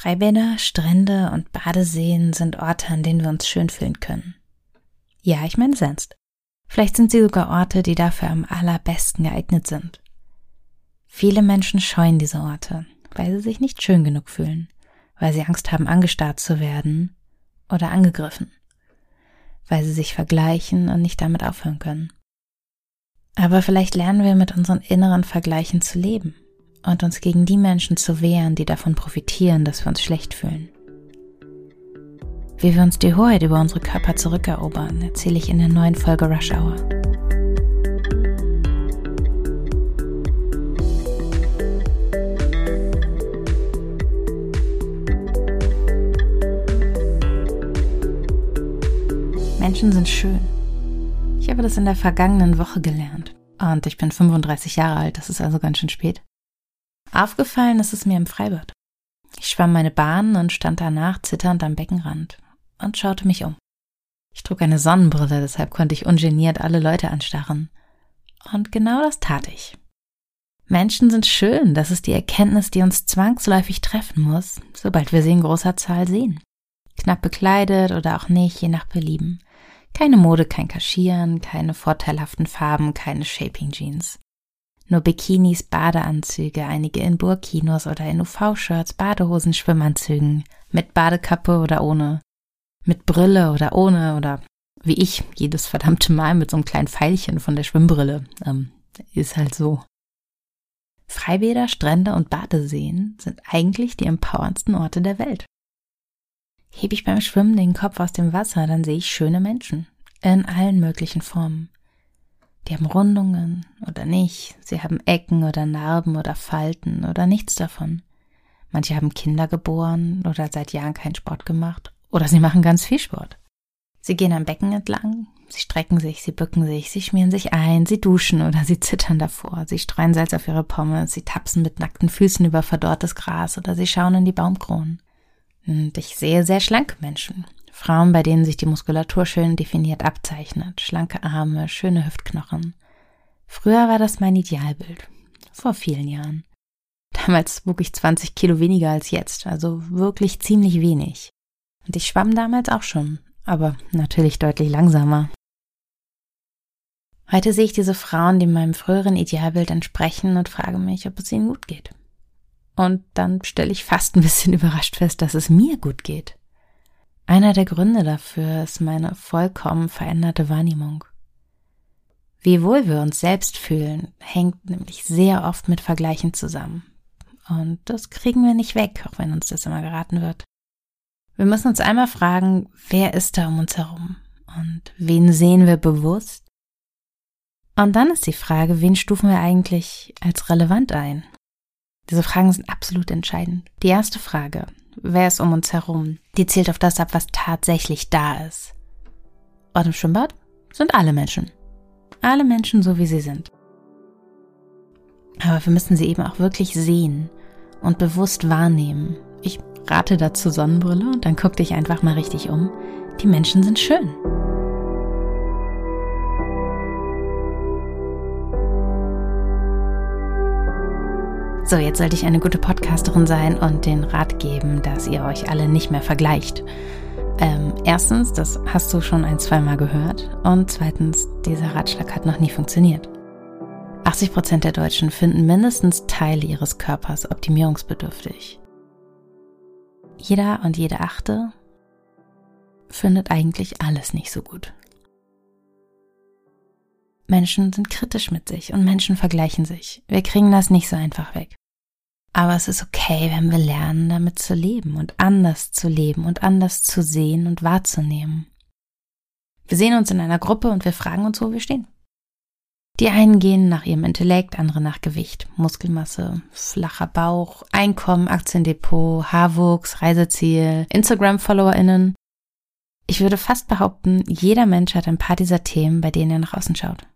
Freibäder, Strände und Badeseen sind Orte, an denen wir uns schön fühlen können. Ja, ich meine ernst. Vielleicht sind sie sogar Orte, die dafür am allerbesten geeignet sind. Viele Menschen scheuen diese Orte, weil sie sich nicht schön genug fühlen, weil sie Angst haben, angestarrt zu werden oder angegriffen, weil sie sich vergleichen und nicht damit aufhören können. Aber vielleicht lernen wir mit unseren inneren Vergleichen zu leben und uns gegen die Menschen zu wehren, die davon profitieren, dass wir uns schlecht fühlen. Wie wir uns die Hoheit über unsere Körper zurückerobern, erzähle ich in der neuen Folge Rush Hour. Menschen sind schön. Ich habe das in der vergangenen Woche gelernt. Und ich bin 35 Jahre alt, das ist also ganz schön spät. Aufgefallen ist es mir im Freibad. Ich schwamm meine Bahn und stand danach zitternd am Beckenrand und schaute mich um. Ich trug eine Sonnenbrille, deshalb konnte ich ungeniert alle Leute anstarren. Und genau das tat ich. Menschen sind schön, das ist die Erkenntnis, die uns zwangsläufig treffen muss, sobald wir sie in großer Zahl sehen. Knapp bekleidet oder auch nicht, je nach Belieben. Keine Mode, kein Kaschieren, keine vorteilhaften Farben, keine Shaping Jeans. Nur Bikinis, Badeanzüge, einige in Burkinos oder in UV-Shirts, Badehosen, Schwimmanzügen, mit Badekappe oder ohne, mit Brille oder ohne oder wie ich jedes verdammte Mal mit so einem kleinen Pfeilchen von der Schwimmbrille. Ähm, ist halt so. Freibäder, Strände und Badeseen sind eigentlich die empowerndsten Orte der Welt. Hebe ich beim Schwimmen den Kopf aus dem Wasser, dann sehe ich schöne Menschen in allen möglichen Formen. Die haben Rundungen oder nicht, sie haben Ecken oder Narben oder Falten oder nichts davon. Manche haben Kinder geboren oder seit Jahren keinen Sport gemacht oder sie machen ganz viel Sport. Sie gehen am Becken entlang, sie strecken sich, sie bücken sich, sie schmieren sich ein, sie duschen oder sie zittern davor, sie streuen Salz auf ihre Pommes, sie tapsen mit nackten Füßen über verdorrtes Gras oder sie schauen in die Baumkronen. Und ich sehe sehr schlanke Menschen, Frauen, bei denen sich die Muskulatur schön definiert abzeichnet, schlanke Arme, schöne Hüftknochen. Früher war das mein Idealbild. Vor vielen Jahren. Damals wog ich 20 Kilo weniger als jetzt, also wirklich ziemlich wenig. Und ich schwamm damals auch schon, aber natürlich deutlich langsamer. Heute sehe ich diese Frauen, die meinem früheren Idealbild entsprechen und frage mich, ob es ihnen gut geht. Und dann stelle ich fast ein bisschen überrascht fest, dass es mir gut geht. Einer der Gründe dafür ist meine vollkommen veränderte Wahrnehmung. Wie wohl wir uns selbst fühlen, hängt nämlich sehr oft mit Vergleichen zusammen. Und das kriegen wir nicht weg, auch wenn uns das immer geraten wird. Wir müssen uns einmal fragen, wer ist da um uns herum? Und wen sehen wir bewusst? Und dann ist die Frage, wen stufen wir eigentlich als relevant ein? Diese Fragen sind absolut entscheidend. Die erste Frage, wer ist um uns herum, die zählt auf das ab, was tatsächlich da ist. Und im Schwimmbad sind alle Menschen. Alle Menschen so, wie sie sind. Aber wir müssen sie eben auch wirklich sehen und bewusst wahrnehmen. Ich rate dazu Sonnenbrille und dann guck dich einfach mal richtig um. Die Menschen sind schön. So, jetzt sollte ich eine gute Podcasterin sein und den Rat geben, dass ihr euch alle nicht mehr vergleicht. Ähm, erstens, das hast du schon ein, zweimal gehört. Und zweitens, dieser Ratschlag hat noch nie funktioniert. 80 Prozent der Deutschen finden mindestens Teile ihres Körpers optimierungsbedürftig. Jeder und jede Achte findet eigentlich alles nicht so gut. Menschen sind kritisch mit sich und Menschen vergleichen sich. Wir kriegen das nicht so einfach weg. Aber es ist okay, wenn wir lernen, damit zu leben und anders zu leben und anders zu sehen und wahrzunehmen. Wir sehen uns in einer Gruppe und wir fragen uns, wo wir stehen. Die einen gehen nach ihrem Intellekt, andere nach Gewicht, Muskelmasse, flacher Bauch, Einkommen, Aktiendepot, Haarwuchs, Reiseziel, Instagram-FollowerInnen. Ich würde fast behaupten, jeder Mensch hat ein paar dieser Themen, bei denen er nach außen schaut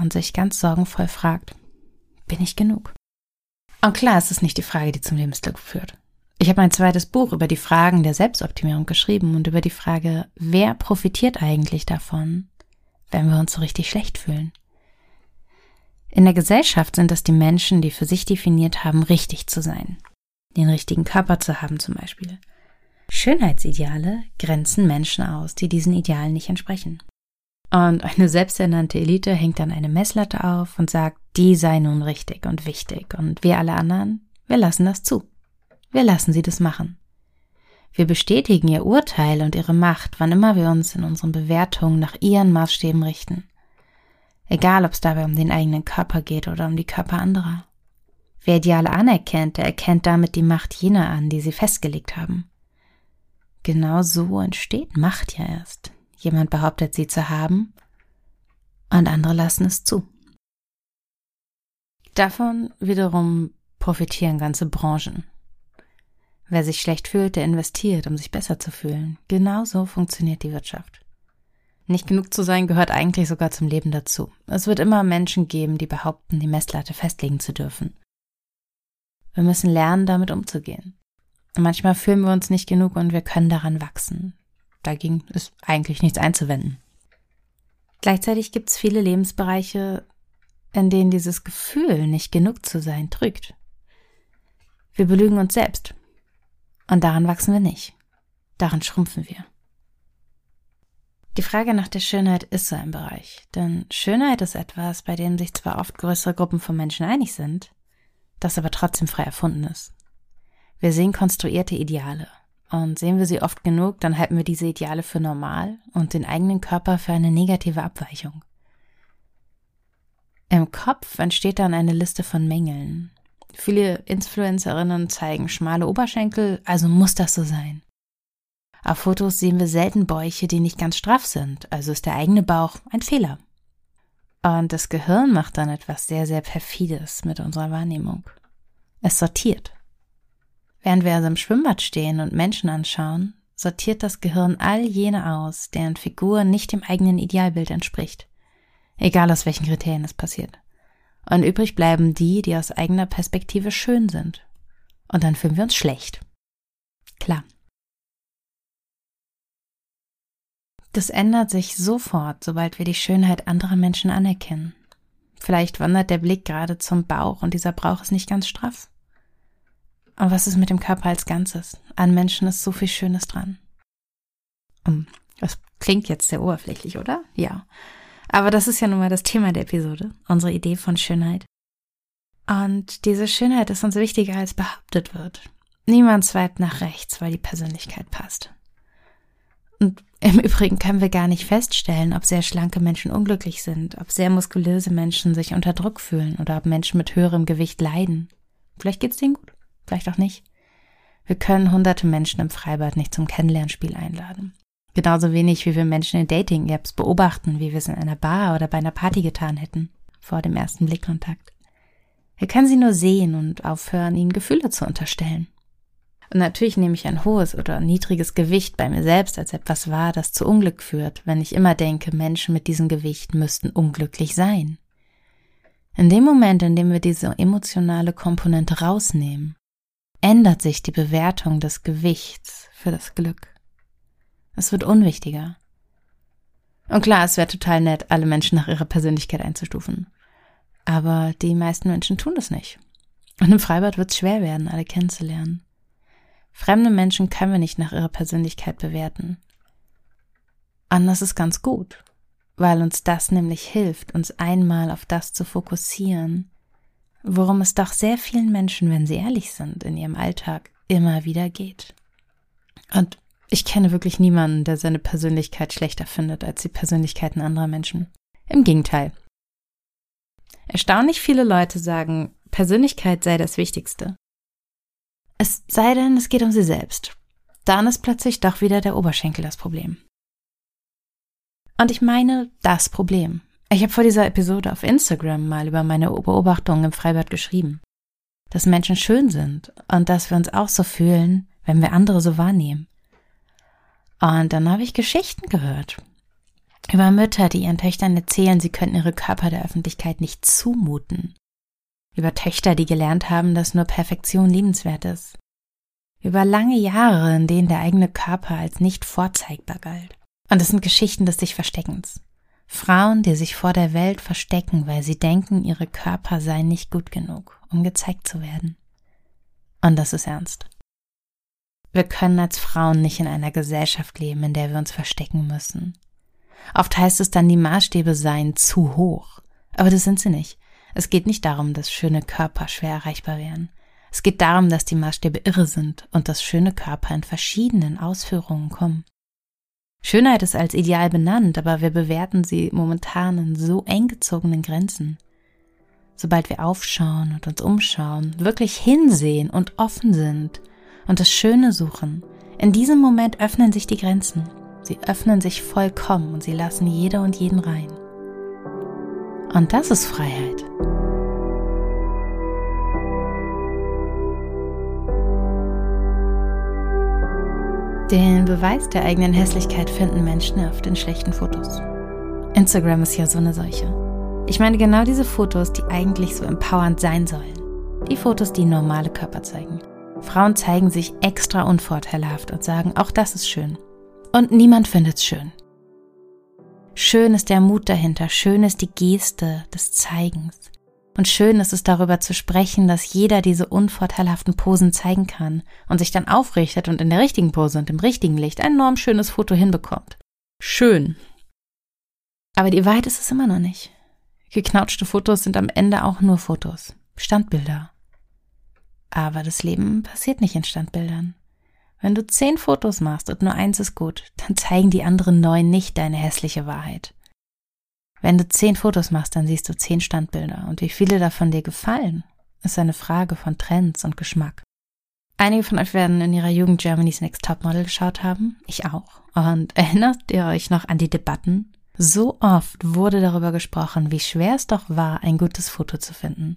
und sich ganz sorgenvoll fragt, bin ich genug? Und klar, es ist nicht die Frage, die zum Lebensglück führt. Ich habe mein zweites Buch über die Fragen der Selbstoptimierung geschrieben und über die Frage, wer profitiert eigentlich davon, wenn wir uns so richtig schlecht fühlen. In der Gesellschaft sind es die Menschen, die für sich definiert haben, richtig zu sein. den richtigen Körper zu haben zum Beispiel. Schönheitsideale grenzen Menschen aus, die diesen Idealen nicht entsprechen. Und eine selbsternannte Elite hängt dann eine Messlatte auf und sagt, die sei nun richtig und wichtig und wir alle anderen, wir lassen das zu. Wir lassen sie das machen. Wir bestätigen ihr Urteil und ihre Macht, wann immer wir uns in unseren Bewertungen nach ihren Maßstäben richten. Egal, ob es dabei um den eigenen Körper geht oder um die Körper anderer. Wer Ideale anerkennt, der erkennt damit die Macht jener an, die sie festgelegt haben. Genau so entsteht Macht ja erst. Jemand behauptet sie zu haben und andere lassen es zu. Davon wiederum profitieren ganze Branchen. Wer sich schlecht fühlt, der investiert, um sich besser zu fühlen. Genauso funktioniert die Wirtschaft. Nicht genug zu sein gehört eigentlich sogar zum Leben dazu. Es wird immer Menschen geben, die behaupten, die Messlatte festlegen zu dürfen. Wir müssen lernen, damit umzugehen. Manchmal fühlen wir uns nicht genug und wir können daran wachsen. Dagegen ist eigentlich nichts einzuwenden. Gleichzeitig gibt es viele Lebensbereiche, in denen dieses Gefühl, nicht genug zu sein, trügt. Wir belügen uns selbst. Und daran wachsen wir nicht. Daran schrumpfen wir. Die Frage nach der Schönheit ist so ein Bereich. Denn Schönheit ist etwas, bei dem sich zwar oft größere Gruppen von Menschen einig sind, das aber trotzdem frei erfunden ist. Wir sehen konstruierte Ideale. Und sehen wir sie oft genug, dann halten wir diese Ideale für normal und den eigenen Körper für eine negative Abweichung. Im Kopf entsteht dann eine Liste von Mängeln. Viele Influencerinnen zeigen schmale Oberschenkel, also muss das so sein. Auf Fotos sehen wir selten Bäuche, die nicht ganz straff sind, also ist der eigene Bauch ein Fehler. Und das Gehirn macht dann etwas sehr, sehr perfides mit unserer Wahrnehmung. Es sortiert. Während wir also im Schwimmbad stehen und Menschen anschauen, sortiert das Gehirn all jene aus, deren Figur nicht dem eigenen Idealbild entspricht. Egal aus welchen Kriterien es passiert. Und übrig bleiben die, die aus eigener Perspektive schön sind. Und dann fühlen wir uns schlecht. Klar. Das ändert sich sofort, sobald wir die Schönheit anderer Menschen anerkennen. Vielleicht wandert der Blick gerade zum Bauch und dieser Bauch ist nicht ganz straff. Und was ist mit dem Körper als Ganzes? An Menschen ist so viel Schönes dran. Das klingt jetzt sehr oberflächlich, oder? Ja. Aber das ist ja nun mal das Thema der Episode, unsere Idee von Schönheit. Und diese Schönheit ist uns wichtiger, als behauptet wird. Niemand swipet nach rechts, weil die Persönlichkeit passt. Und im Übrigen können wir gar nicht feststellen, ob sehr schlanke Menschen unglücklich sind, ob sehr muskulöse Menschen sich unter Druck fühlen oder ob Menschen mit höherem Gewicht leiden. Vielleicht geht's denen gut, vielleicht auch nicht. Wir können hunderte Menschen im Freibad nicht zum Kennenlernspiel einladen. Genauso wenig, wie wir Menschen in Dating-Apps beobachten, wie wir es in einer Bar oder bei einer Party getan hätten, vor dem ersten Blickkontakt. Wir können sie nur sehen und aufhören, ihnen Gefühle zu unterstellen. Und natürlich nehme ich ein hohes oder niedriges Gewicht bei mir selbst als etwas wahr, das zu Unglück führt, wenn ich immer denke, Menschen mit diesem Gewicht müssten unglücklich sein. In dem Moment, in dem wir diese emotionale Komponente rausnehmen, ändert sich die Bewertung des Gewichts für das Glück. Es wird unwichtiger. Und klar, es wäre total nett, alle Menschen nach ihrer Persönlichkeit einzustufen. Aber die meisten Menschen tun das nicht. Und im Freibad wird es schwer werden, alle kennenzulernen. Fremde Menschen können wir nicht nach ihrer Persönlichkeit bewerten. Anders ist ganz gut, weil uns das nämlich hilft, uns einmal auf das zu fokussieren, worum es doch sehr vielen Menschen, wenn sie ehrlich sind, in ihrem Alltag immer wieder geht. Und ich kenne wirklich niemanden, der seine Persönlichkeit schlechter findet als die Persönlichkeiten anderer Menschen. Im Gegenteil. Erstaunlich viele Leute sagen, Persönlichkeit sei das Wichtigste. Es sei denn, es geht um sie selbst. Dann ist plötzlich doch wieder der Oberschenkel das Problem. Und ich meine das Problem. Ich habe vor dieser Episode auf Instagram mal über meine Beobachtungen im Freibad geschrieben. Dass Menschen schön sind und dass wir uns auch so fühlen, wenn wir andere so wahrnehmen. Und dann habe ich Geschichten gehört. Über Mütter, die ihren Töchtern erzählen, sie könnten ihre Körper der Öffentlichkeit nicht zumuten über Töchter, die gelernt haben, dass nur Perfektion liebenswert ist, über lange Jahre, in denen der eigene Körper als nicht vorzeigbar galt. Und es sind Geschichten des sich Versteckens. Frauen, die sich vor der Welt verstecken, weil sie denken, ihre Körper seien nicht gut genug, um gezeigt zu werden. Und das ist ernst. Wir können als Frauen nicht in einer Gesellschaft leben, in der wir uns verstecken müssen. Oft heißt es dann, die Maßstäbe seien zu hoch. Aber das sind sie nicht. Es geht nicht darum, dass schöne Körper schwer erreichbar wären. Es geht darum, dass die Maßstäbe irre sind und dass schöne Körper in verschiedenen Ausführungen kommen. Schönheit ist als Ideal benannt, aber wir bewerten sie momentan in so eng gezogenen Grenzen. Sobald wir aufschauen und uns umschauen, wirklich hinsehen und offen sind und das Schöne suchen, in diesem Moment öffnen sich die Grenzen. Sie öffnen sich vollkommen und sie lassen jeder und jeden rein. Und das ist Freiheit. Den Beweis der eigenen Hässlichkeit finden Menschen auf den schlechten Fotos. Instagram ist ja so eine solche. Ich meine genau diese Fotos, die eigentlich so empowernd sein sollen. Die Fotos, die normale Körper zeigen. Frauen zeigen sich extra unvorteilhaft und sagen, auch das ist schön. Und niemand findet's schön. Schön ist der Mut dahinter, schön ist die Geste des Zeigens. Und schön ist es darüber zu sprechen, dass jeder diese unvorteilhaften Posen zeigen kann und sich dann aufrichtet und in der richtigen Pose und im richtigen Licht ein enorm schönes Foto hinbekommt. Schön. Aber die Wahrheit ist es immer noch nicht. Geknautschte Fotos sind am Ende auch nur Fotos, Standbilder. Aber das Leben passiert nicht in Standbildern. Wenn du zehn Fotos machst und nur eins ist gut, dann zeigen die anderen neun nicht deine hässliche Wahrheit. Wenn du zehn Fotos machst, dann siehst du zehn Standbilder. Und wie viele davon dir gefallen, ist eine Frage von Trends und Geschmack. Einige von euch werden in ihrer Jugend Germany's Next Topmodel geschaut haben. Ich auch. Und erinnert ihr euch noch an die Debatten? So oft wurde darüber gesprochen, wie schwer es doch war, ein gutes Foto zu finden.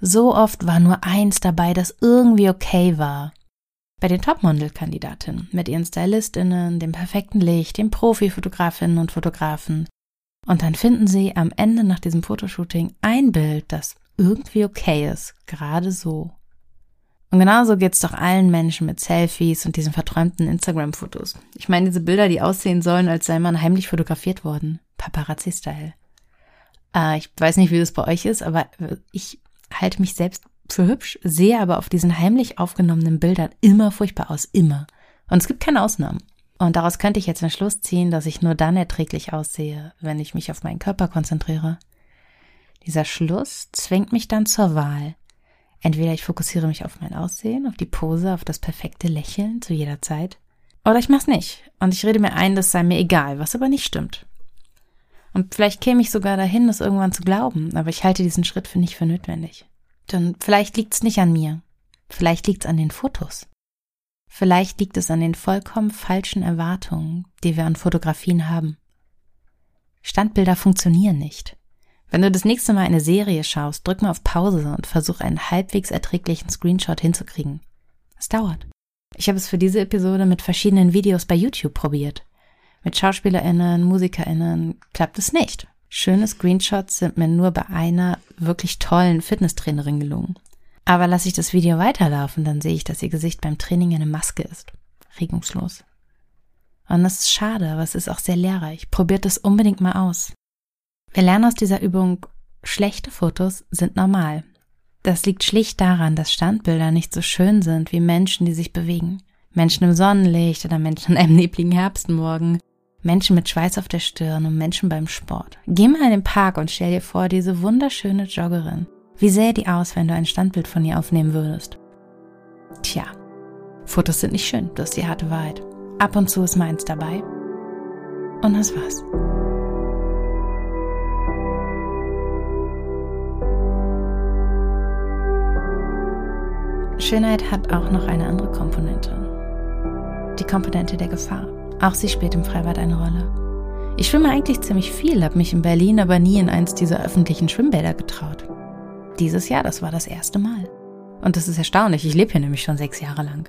So oft war nur eins dabei, das irgendwie okay war. Bei den Topmodel-Kandidatinnen mit ihren Stylistinnen, dem perfekten Licht, den Profi-Fotografinnen und Fotografen, und dann finden sie am Ende nach diesem Fotoshooting ein Bild, das irgendwie okay ist, gerade so. Und genauso geht's doch allen Menschen mit Selfies und diesen verträumten Instagram-Fotos. Ich meine, diese Bilder, die aussehen sollen, als sei man heimlich fotografiert worden. Paparazzi-Style. Äh, ich weiß nicht, wie das bei euch ist, aber ich halte mich selbst für hübsch, sehe aber auf diesen heimlich aufgenommenen Bildern immer furchtbar aus. Immer. Und es gibt keine Ausnahmen. Und daraus könnte ich jetzt den Schluss ziehen, dass ich nur dann erträglich aussehe, wenn ich mich auf meinen Körper konzentriere. Dieser Schluss zwingt mich dann zur Wahl. Entweder ich fokussiere mich auf mein Aussehen, auf die Pose, auf das perfekte Lächeln zu jeder Zeit, oder ich mach's nicht und ich rede mir ein, das sei mir egal, was aber nicht stimmt. Und vielleicht käme ich sogar dahin, das irgendwann zu glauben, aber ich halte diesen Schritt für nicht für notwendig. Denn vielleicht liegt's nicht an mir. Vielleicht liegt's an den Fotos. Vielleicht liegt es an den vollkommen falschen Erwartungen, die wir an Fotografien haben. Standbilder funktionieren nicht. Wenn du das nächste Mal eine Serie schaust, drück mal auf Pause und versuch einen halbwegs erträglichen Screenshot hinzukriegen. Es dauert. Ich habe es für diese Episode mit verschiedenen Videos bei YouTube probiert. Mit SchauspielerInnen, MusikerInnen klappt es nicht. Schöne Screenshots sind mir nur bei einer wirklich tollen Fitnesstrainerin gelungen. Aber lasse ich das Video weiterlaufen, dann sehe ich, dass ihr Gesicht beim Training eine Maske ist. Regungslos. Und das ist schade, aber es ist auch sehr lehrreich. Probiert es unbedingt mal aus. Wir lernen aus dieser Übung, schlechte Fotos sind normal. Das liegt schlicht daran, dass Standbilder nicht so schön sind wie Menschen, die sich bewegen. Menschen im Sonnenlicht oder Menschen an einem nebligen Herbstmorgen. Menschen mit Schweiß auf der Stirn und Menschen beim Sport. Geh mal in den Park und stell dir vor, diese wunderschöne Joggerin. Wie sähe die aus, wenn du ein Standbild von ihr aufnehmen würdest? Tja, Fotos sind nicht schön, das ist die harte Wahrheit. Ab und zu ist meins dabei. Und das war's. Schönheit hat auch noch eine andere Komponente. Die Komponente der Gefahr. Auch sie spielt im Freibad eine Rolle. Ich schwimme eigentlich ziemlich viel, habe mich in Berlin aber nie in eins dieser öffentlichen Schwimmbäder getraut. Dieses Jahr, das war das erste Mal. Und das ist erstaunlich, ich lebe hier nämlich schon sechs Jahre lang.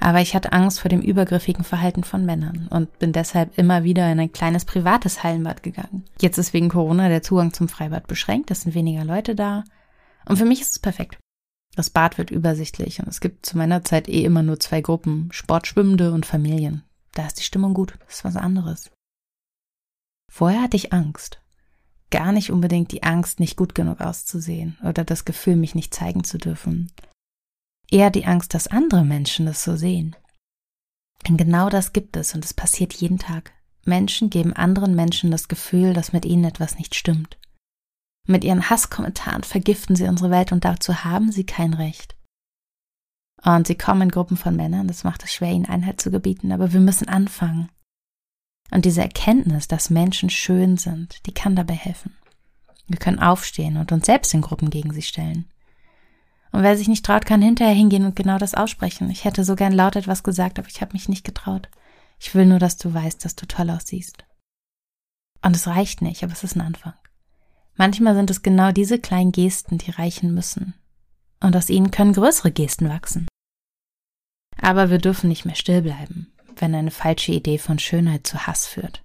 Aber ich hatte Angst vor dem übergriffigen Verhalten von Männern und bin deshalb immer wieder in ein kleines privates Hallenbad gegangen. Jetzt ist wegen Corona der Zugang zum Freibad beschränkt, es sind weniger Leute da. Und für mich ist es perfekt. Das Bad wird übersichtlich und es gibt zu meiner Zeit eh immer nur zwei Gruppen, Sportschwimmende und Familien. Da ist die Stimmung gut, das ist was anderes. Vorher hatte ich Angst gar nicht unbedingt die Angst, nicht gut genug auszusehen oder das Gefühl, mich nicht zeigen zu dürfen. eher die Angst, dass andere Menschen das so sehen. Denn genau das gibt es und es passiert jeden Tag. Menschen geben anderen Menschen das Gefühl, dass mit ihnen etwas nicht stimmt. Mit ihren Hasskommentaren vergiften sie unsere Welt und dazu haben sie kein Recht. Und sie kommen in Gruppen von Männern, das macht es schwer, ihnen Einheit zu gebieten, aber wir müssen anfangen. Und diese Erkenntnis, dass Menschen schön sind, die kann dabei helfen. Wir können aufstehen und uns selbst in Gruppen gegen sie stellen. Und wer sich nicht traut, kann hinterher hingehen und genau das aussprechen. Ich hätte so gern laut etwas gesagt, aber ich habe mich nicht getraut. Ich will nur, dass du weißt, dass du toll aussiehst. Und es reicht nicht, aber es ist ein Anfang. Manchmal sind es genau diese kleinen Gesten, die reichen müssen. Und aus ihnen können größere Gesten wachsen. Aber wir dürfen nicht mehr still bleiben, wenn eine falsche Idee von Schönheit zu Hass führt.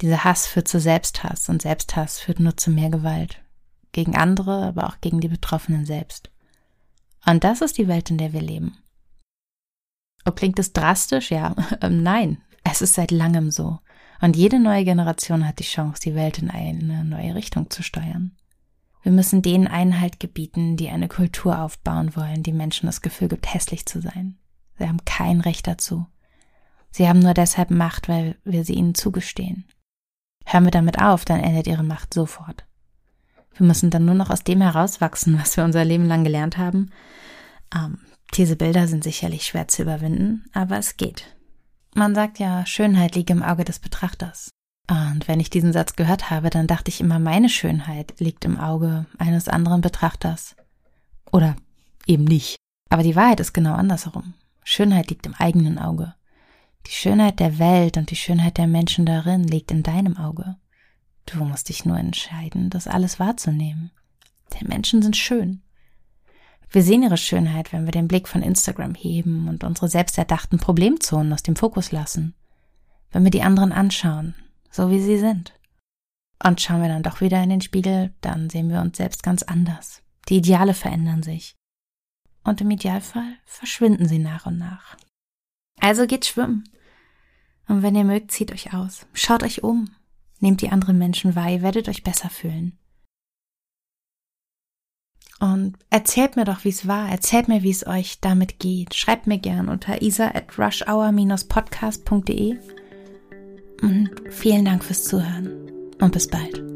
Dieser Hass führt zu Selbsthass und Selbsthass führt nur zu mehr Gewalt. Gegen andere, aber auch gegen die Betroffenen selbst. Und das ist die Welt, in der wir leben. Oh, klingt es drastisch? Ja, ähm, nein. Es ist seit langem so. Und jede neue Generation hat die Chance, die Welt in eine neue Richtung zu steuern. Wir müssen denen Einhalt gebieten, die eine Kultur aufbauen wollen, die Menschen das Gefühl gibt, hässlich zu sein. Sie haben kein Recht dazu. Sie haben nur deshalb Macht, weil wir sie ihnen zugestehen. Hören wir damit auf, dann endet ihre Macht sofort. Wir müssen dann nur noch aus dem herauswachsen, was wir unser Leben lang gelernt haben. Ähm, diese Bilder sind sicherlich schwer zu überwinden, aber es geht. Man sagt ja, Schönheit liegt im Auge des Betrachters. Und wenn ich diesen Satz gehört habe, dann dachte ich immer, meine Schönheit liegt im Auge eines anderen Betrachters. Oder eben nicht. Aber die Wahrheit ist genau andersherum. Schönheit liegt im eigenen Auge. Die Schönheit der Welt und die Schönheit der Menschen darin liegt in deinem Auge. Du musst dich nur entscheiden, das alles wahrzunehmen. Denn Menschen sind schön. Wir sehen ihre Schönheit, wenn wir den Blick von Instagram heben und unsere selbsterdachten Problemzonen aus dem Fokus lassen. Wenn wir die anderen anschauen, so wie sie sind. Und schauen wir dann doch wieder in den Spiegel, dann sehen wir uns selbst ganz anders. Die Ideale verändern sich. Und im Idealfall verschwinden sie nach und nach. Also geht schwimmen. Und wenn ihr mögt, zieht euch aus. Schaut euch um. Nehmt die anderen Menschen wahr, ihr werdet euch besser fühlen. Und erzählt mir doch, wie es war. Erzählt mir, wie es euch damit geht. Schreibt mir gern unter isa at rushhour-podcast.de. Und vielen Dank fürs Zuhören und bis bald.